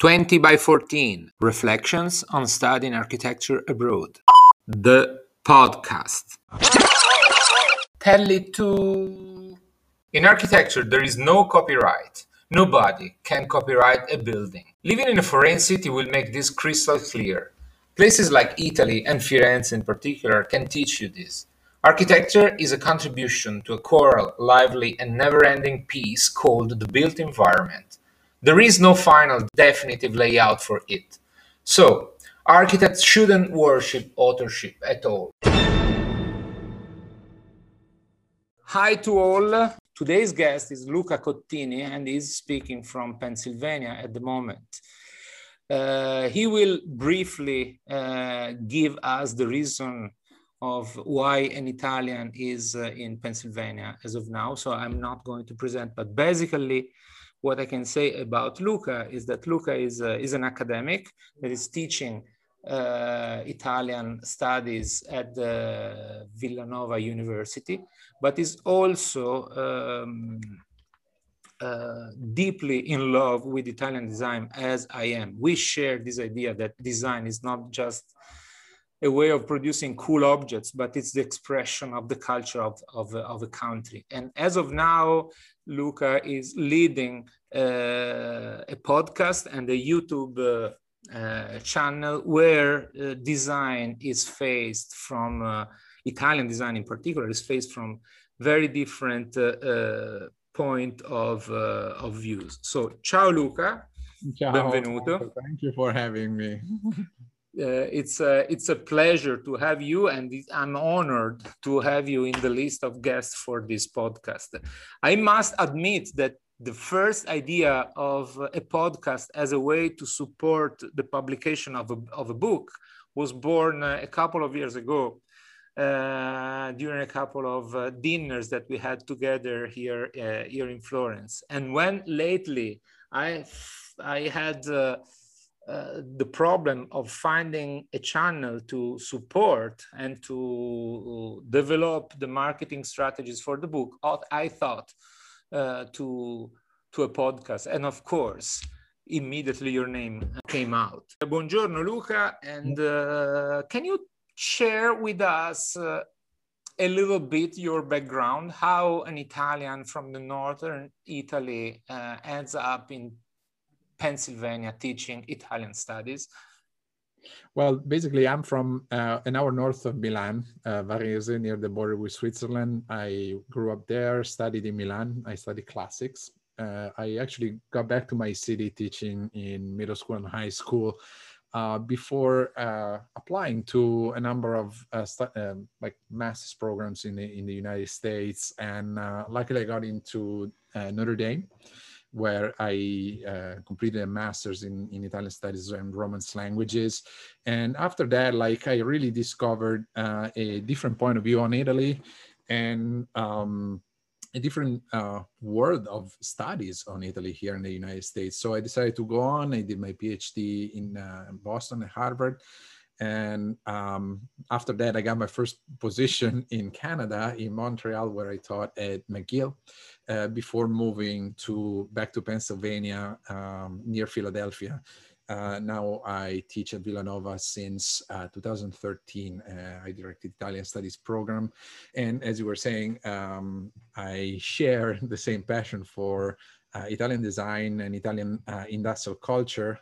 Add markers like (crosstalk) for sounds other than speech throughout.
20 by 14 Reflections on Studying Architecture Abroad. The podcast. Tell it to. In architecture, there is no copyright. Nobody can copyright a building. Living in a foreign city will make this crystal clear. Places like Italy and Firenze in particular can teach you this. Architecture is a contribution to a choral, lively, and never ending piece called the built environment. There is no final definitive layout for it. So, architects shouldn't worship authorship at all. Hi to all. Today's guest is Luca Cottini and he's speaking from Pennsylvania at the moment. Uh, he will briefly uh, give us the reason of why an Italian is uh, in Pennsylvania as of now. So I'm not going to present, but basically, what I can say about Luca is that Luca is, uh, is an academic that is teaching uh, Italian studies at the Villanova University, but is also um, uh, deeply in love with Italian design as I am. We share this idea that design is not just a way of producing cool objects, but it's the expression of the culture of, of, of a country. And as of now, Luca is leading uh, a podcast and a YouTube uh, uh, channel where uh, design is faced from uh, Italian design in particular is faced from very different uh, point of, of views. So, ciao Luca, ciao. benvenuto. Thank you for having me. (laughs) uh, it's a it's a pleasure to have you, and I'm honored to have you in the list of guests for this podcast. I must admit that the first idea of a podcast as a way to support the publication of a, of a book was born uh, a couple of years ago uh, during a couple of uh, dinners that we had together here uh, here in Florence. And when lately I I had uh, uh, the problem of finding a channel to support and to develop the marketing strategies for the book, I thought uh, to to a podcast, and of course, immediately your name came out. Buongiorno, Luca, and uh, can you share with us? Uh, a little bit your background, how an Italian from the northern Italy uh, ends up in Pennsylvania teaching Italian studies? Well, basically, I'm from uh, an hour north of Milan, uh, Varese, near the border with Switzerland. I grew up there, studied in Milan. I studied classics. Uh, I actually got back to my city teaching in middle school and high school uh, before uh, applying to a number of uh, um, like master's programs in the in the United States. And uh, luckily, I got into Notre Dame where I uh, completed a master's in, in Italian studies and Romance languages. And after that, like I really discovered uh, a different point of view on Italy and um, a different uh, world of studies on Italy here in the United States. So I decided to go on. I did my PhD in uh, Boston at Harvard. And um, after that, I got my first position (laughs) in Canada, in Montreal, where I taught at McGill uh, before moving to back to Pennsylvania um, near Philadelphia. Uh, now I teach at Villanova since uh, 2013. Uh, I directed Italian Studies program, and as you were saying, um, I share (laughs) the same passion for uh, Italian design and Italian uh, industrial culture,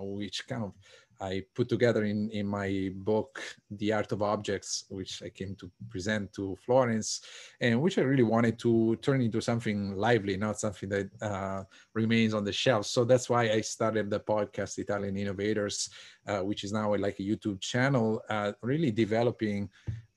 which kind of I put together in, in my book, The Art of Objects, which I came to present to Florence, and which I really wanted to turn into something lively, not something that uh, remains on the shelf. So that's why I started the podcast, Italian Innovators, uh, which is now like a YouTube channel, uh, really developing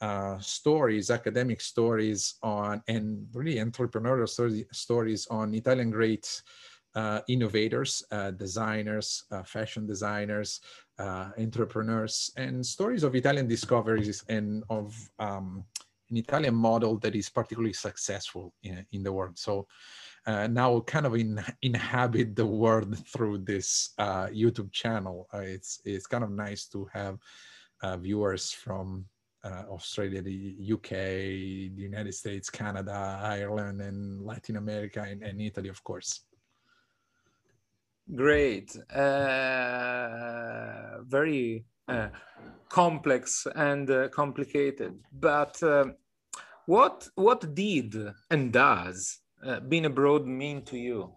uh, stories, academic stories on, and really entrepreneurial stories, on Italian great uh, innovators, uh, designers, uh, fashion designers, uh, entrepreneurs, and stories of Italian discoveries and of um, an Italian model that is particularly successful in, in the world. So uh, now kind of in, inhabit the world (laughs) through this uh, YouTube channel. it's, it's kind of nice to have viewers from uh, Australia, the UK, the United States, Canada, Ireland, and Latin America, and, and Italy, of course. Great. Uh, very uh, complex and uh, complicated. But uh, what what did and does uh, being abroad mean to you?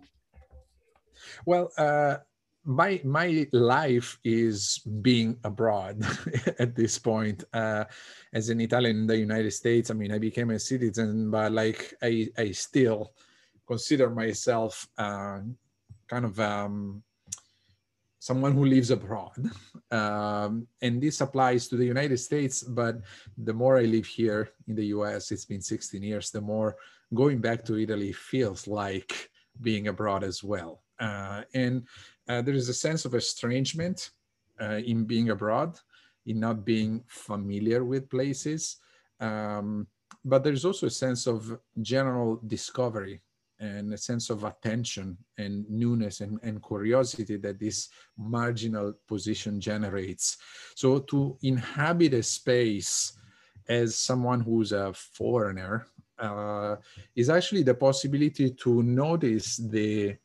Well, uh, my my life is being abroad (laughs) at this point uh, as an italian in the united states i mean i became a citizen but like i i still consider myself uh, kind of um, someone who lives abroad (laughs) um, and this applies to the united states but the more i live here in the us it's been 16 years the more going back to italy feels like being abroad as well uh, and uh, there is a sense of estrangement uh, in being abroad, in not being familiar with places. Um, but there's also a sense of general discovery and a sense of attention and newness and, and curiosity that this marginal position generates. So to inhabit a space as someone who's a foreigner uh, is actually the possibility to notice the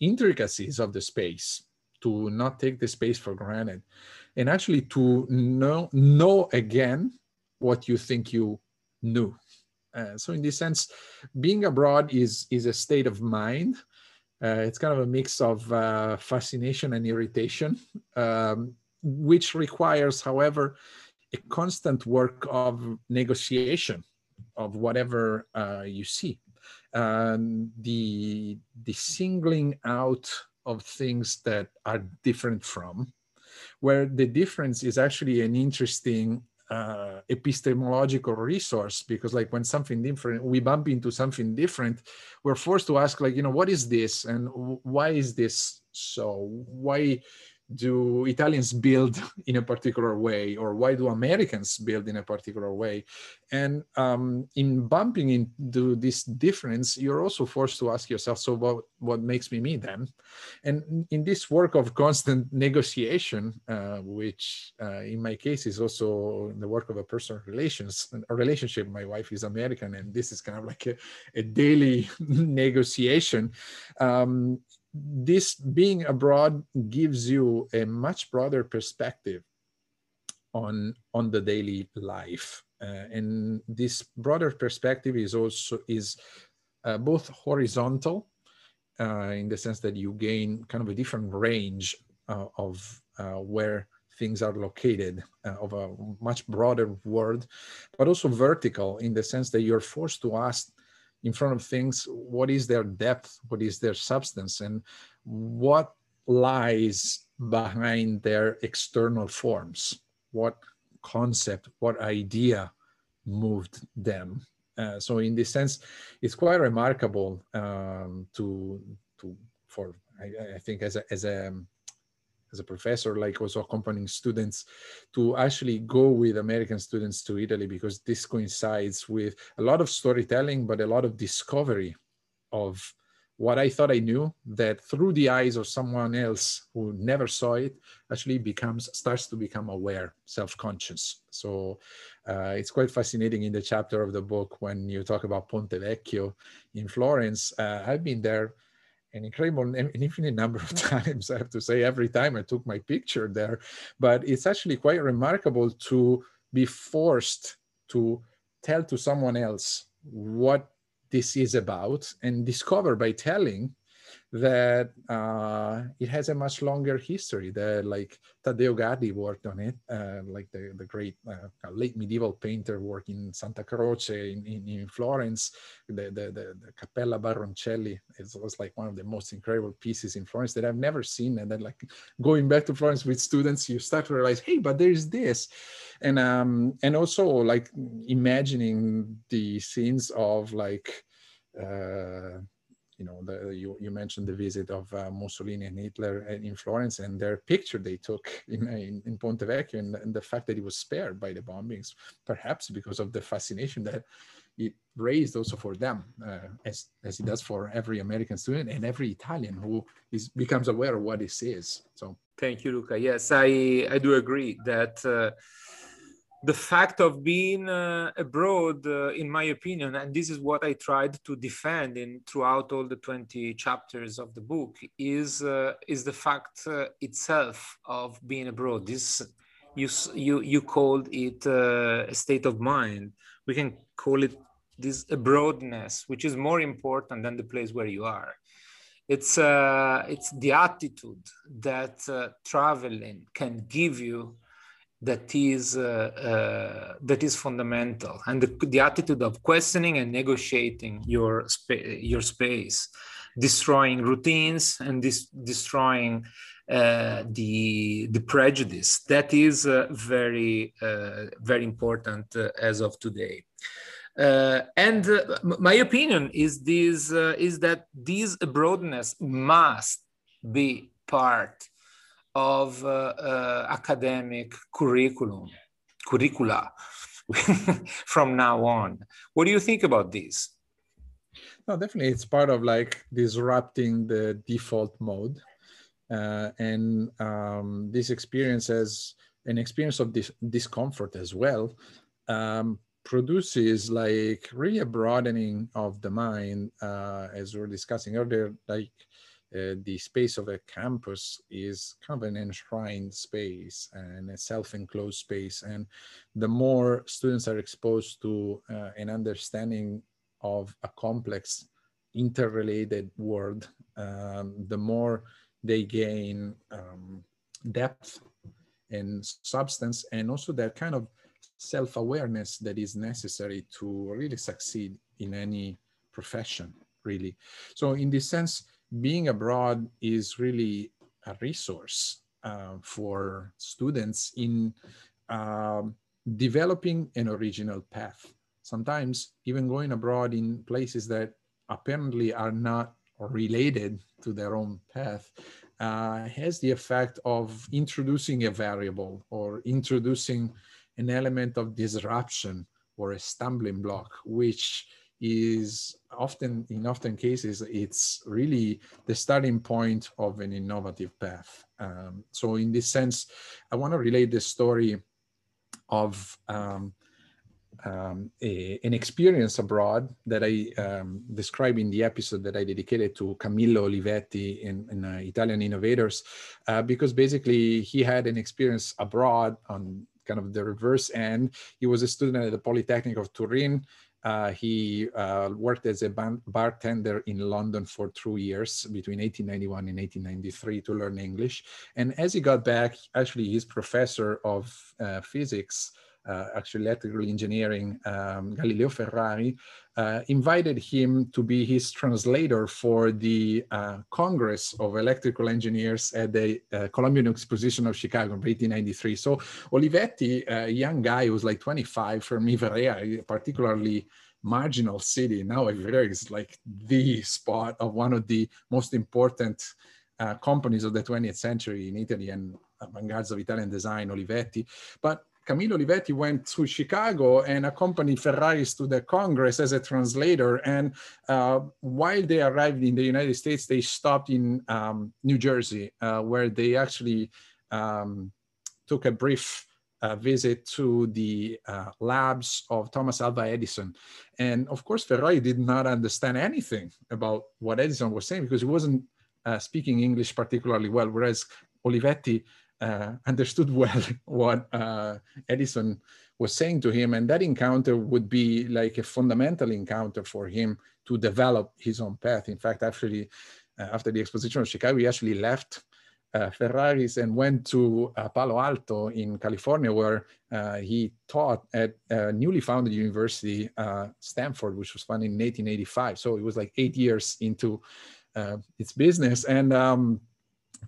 intricacies of the space, to not take the space for granted, and actually to know, know again what you think you knew. Uh, so in this sense, being abroad is, is a state of mind. Uh, it's kind of a mix of uh, fascination and irritation, um, which requires, however, a constant work of negotiation of whatever uh, you see um, the the singling out of things that are different from, where the difference is actually an interesting uh, epistemological resource because like when something different we bump into something different we're forced to ask like you know what is this? And why is this so? Why do Italians build (laughs) in a particular way, or why do Americans build in a particular way? And um, in bumping into this difference, you're also forced to ask yourself, so what, what makes me me then? And in this work of constant negotiation, uh, which uh, in my case is also the work of a personal relations, a relationship, my wife is American, and this is kind of like a, a daily (laughs) negotiation. Um, this being abroad gives you a much broader perspective on on the daily life. Uh, and this broader perspective is also is uh, both horizontal uh, in the sense that you gain kind of a different range uh, of uh, where things are located uh, of a much broader world but also vertical in the sense that you're forced to ask in front of things what is their depth? What is their substance? And what lies behind their external forms? What concept what idea moved them? Uh, so in this sense it's quite remarkable um, to to for I, I, think as a as a as a professor, like also accompanying students to actually go with American students to Italy because this coincides with a lot of storytelling, but a lot of discovery of what I thought I knew that through the eyes of someone else who never saw it actually becomes starts to become aware, self-conscious. So uh, it's quite fascinating in the chapter of the book when you talk about Ponte Vecchio in Florence. Uh, I've been there an incredible an infinite number of (laughs) times i have to say every time i took my picture there. But it's actually quite remarkable to be forced to tell to someone else what this is about and discover by telling that uh, it has a much longer history. That like Taddeo Gaddi worked on it, uh, like the, the great uh, late medieval painter working in Santa Croce in, in, in Florence. The, the, the, the, Cappella Baroncelli it was like one of the most incredible pieces in Florence that I've never seen. And then like going back to Florence with students, you start to realize, hey, but there's this. And um, and also like imagining the scenes of like uh, you know, the, you, you mentioned the visit of uh, Mussolini and Hitler uh, in Florence and their picture they took in, in, in Ponte Vecchio and, and, the fact that he was spared by the bombings, perhaps because of the fascination that it raised also for them, uh, as, as it does for every American student and every Italian who is becomes aware of what this is. So thank you, Luca. Yes, I, I do agree that uh, the fact of being uh, abroad, uh, in my opinion, and this is what I tried to defend in throughout all the 20 chapters of the book, is uh, is the fact uh, itself of being abroad. This you you you called it uh, a state of mind. We can call it this abroadness, which is more important than the place where you are. It's uh, it's the attitude that traveling can give you that is uh, uh, that is fundamental and the, the, attitude of questioning and negotiating your spa- your space destroying routines and dis- destroying uh, the the prejudice that is uh, very uh, very important uh, as of today. And my opinion is this is that this broadness must be part of uh, uh, academic curriculum, curricula (laughs) from now on. What do you think about this? No, definitely, it's part of like disrupting the default mode, uh, and um, this experience as an experience of dis- discomfort as well. Um, produces like really a broadening of the mind uh, as we were discussing earlier like uh, the space of a campus is kind of an enshrined space and a self-enclosed space. And the more students are exposed to uh, an understanding of a complex, interrelated world, um, the more they gain um, depth and substance, and also that kind of self-awareness that is necessary to really succeed in any profession, really. So in this sense, being abroad is really a resource uh, for students in um, developing an original path. Sometimes even going abroad in places that apparently are not related to their own path uh, has the effect of introducing a variable or introducing an element of disruption or a stumbling block, which is often in often cases it's really the starting point of an innovative path um, so in this sense i want to relate the story of um, um, a, an experience abroad that I um, describe in the episode that I dedicated to Camillo Olivetti in, in uh, Italian Innovators, uh, because basically he had an experience abroad on kind of the reverse end. He was a student at the Polytechnic of Turin. Uh, he uh, worked as a bartender in London for two years between 1891 and 1893 to learn English. And as he got back, actually, his professor of uh, physics actually electrical engineering, um, Galileo Ferrari, uh, invited him to be his translator for the uh, Congress of Electrical Engineers at the uh, Columbian Exposition of Chicago in 1893. So Olivetti, a young guy who was like 25 from Ivrea, a particularly marginal city. Now Ivrea is like the spot of one of the most important uh, companies of the 20th century in Italy and avant-garde of Italian design, Olivetti. But Camillo Olivetti went to Chicago and accompanied Ferraris to the Congress as a translator. And uh, while they arrived in the United States, they stopped in um, New Jersey, uh, where they actually um, took a brief uh, visit to the uh, labs of Thomas Alva Edison. And of course, Ferrari did not understand anything about what Edison was saying because he wasn't uh, speaking English particularly well, whereas Olivetti uh, understood well (laughs) what uh, Edison was saying to him. And that encounter would be like a fundamental encounter for him to develop his own path. In fact, actually, uh, after the exposition of Chicago, he actually left uh, Ferraris and went to uh, Palo Alto in California, where uh, he taught at a newly founded university, Stanford, which was founded in 1885. So it was like eight years into its business. And um,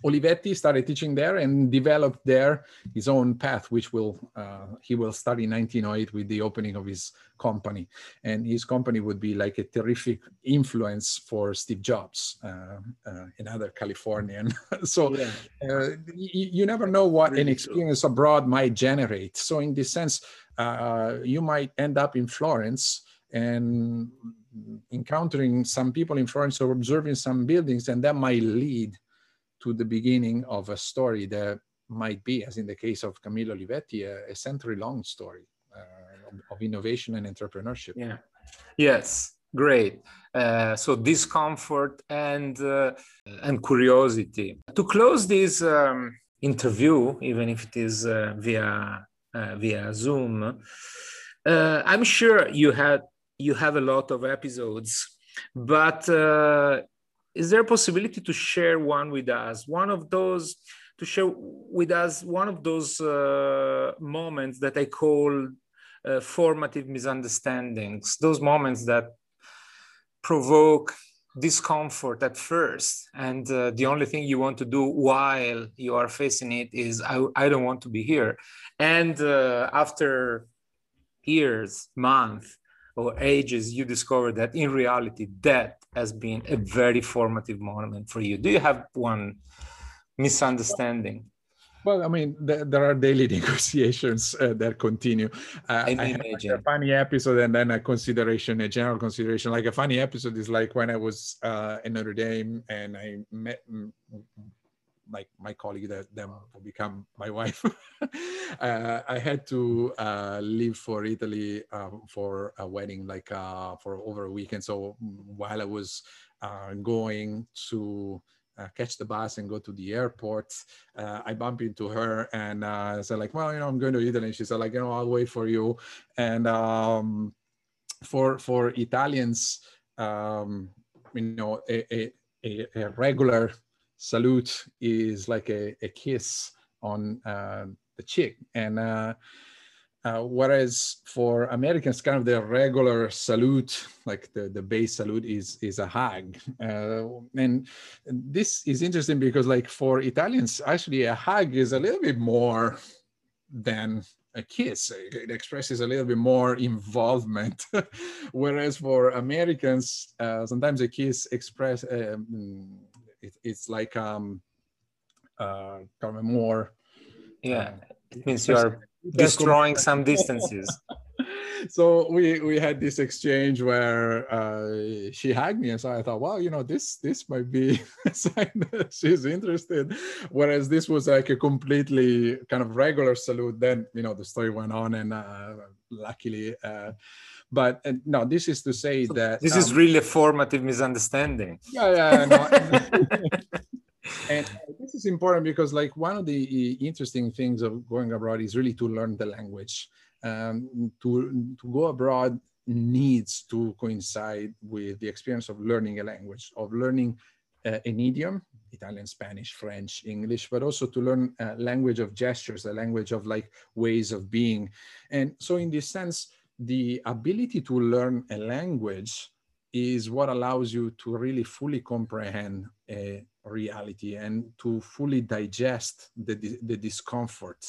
Olivetti started teaching there and developed there his own path, which will uh, he will start in 1908 with the opening of his company. And his company would be like a terrific influence for Steve Jobs, uh, uh, another Californian. (laughs) so yeah. Uh, you, you, never know what really an experience abroad might generate. So in this sense, uh, you might end up in Florence and encountering some people in Florence or observing some buildings, and that might lead to the beginning of a story that might be, as in the case of Camillo Olivetti, a, a century-long story uh, of, of innovation and entrepreneurship. Yeah. Yes. Great. Uh, so discomfort and uh, and curiosity. To close this um, interview, even if it is uh, via uh, via Zoom, uh, I'm sure you had you have a lot of episodes, but is there a possibility to share one with us? One of those to share with us one of those moments that I call formative misunderstandings. Those moments that provoke discomfort at first and uh, the only thing you want to do while you are facing it is i, I don't want to be here and uh, after years months or ages you discover that in reality that has been a very formative moment for you do you have one misunderstanding well, I mean, th- there are daily (laughs) negotiations uh, that continue. Uh, I, I imagine. a funny episode and then a consideration, a general consideration. Like a funny episode is like when I was uh, in Notre Dame and I met like my colleague that then will become my wife. (laughs) uh, I had to uh, leave for Italy uh, for a wedding, like uh, for over a weekend. So while I was uh, going to uh, catch the bus and go to the airport. Uh, I bump into her and uh, said like, well, you know, I'm going to Italy. And she said like, you know, I'll wait for you. And um, for for Italians, um, you know, a, a, a, regular salute is like a, a kiss on uh, the cheek. And uh, uh, whereas for Americans, kind of the regular salute, like the, the base salute is, is a hug. Uh, and this is interesting because like for Italians, actually a hug is a little bit more than a kiss. It expresses a little bit more involvement. (laughs) whereas for Americans, uh, sometimes a kiss express, um, it, it's like um, uh, kind of more. Yeah, it means you are destroying some distances. (laughs) so we we had this exchange where uh, she hugged me, and so I thought, well, you know, this this might be (laughs) a sign that she's interested. Whereas this was like a completely kind of regular salute. Then you know the story went on, and uh, luckily. Uh, but uh, no, this is to say that this um, is really a formative misunderstanding. Yeah, yeah. No, (laughs) and this is important because like one of the interesting things of going abroad is really to learn the language um, to, to go abroad needs to coincide with the experience of learning a language of learning uh, an idiom italian spanish french english but also to learn a language of gestures a language of like ways of being. And so in this sense the ability to learn a language is what allows you to really fully comprehend a reality and to fully digest the, the discomfort.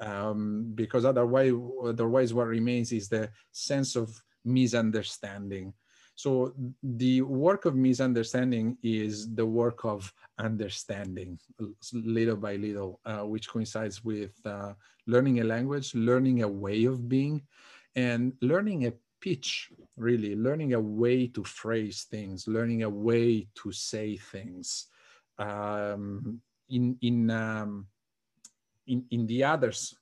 Um, because otherwise otherwise what remains is the sense of misunderstanding. So the work of misunderstanding is the work of understanding little by little uh, which coincides with uh, learning a language learning a way of being and learning a pitch really. Learning a way to phrase things learning a way to say things um, in in um, in in the others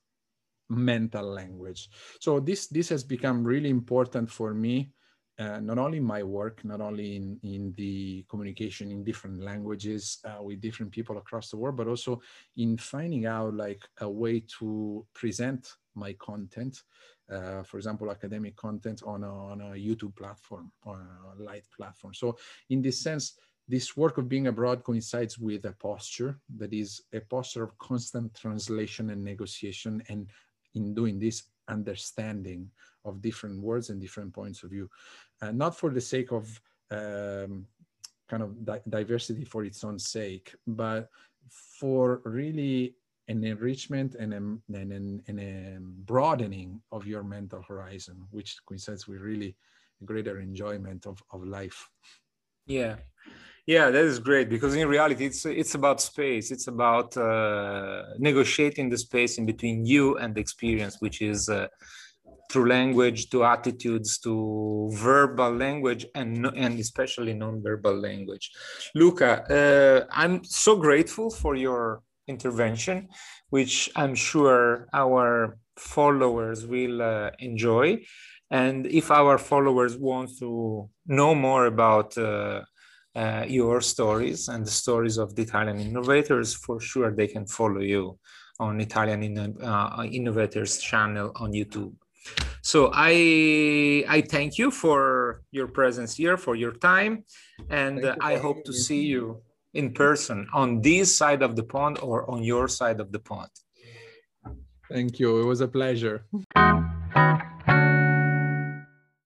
mental language. So this this has become really important for me uh, not only in my work not only in in the communication in different languages uh, with different people across the world but also in finding out like a way to present my content uh, for example academic content on a, on a youtube platform or a light platform. So in this sense this work of being abroad coincides with a posture that is a posture of constant translation and negotiation and in doing this understanding of different words and different points of view. Uh, not for the sake of um, kind of di diversity for its own sake but for really an enrichment and a, and, an, and a broadening of your mental horizon which coincides with really a greater enjoyment of, of life. Yeah yeah, that is great because in reality, it's it's about space. It's about uh, negotiating the space in between you and the experience, which is uh, through language, to attitudes, to verbal language, and and especially non-verbal language. Luca, uh, I'm so grateful for your intervention, which I'm sure our followers will uh, enjoy. And if our followers want to know more about uh, uh, your stories and the stories of the Italian innovators, for sure they can follow you on Italian uh, Innovators channel on YouTube. So I I thank you for your presence here, for your time, and uh, I hope to see you in person on this side of the pond or on your side of the pond. Thank you. It was a pleasure.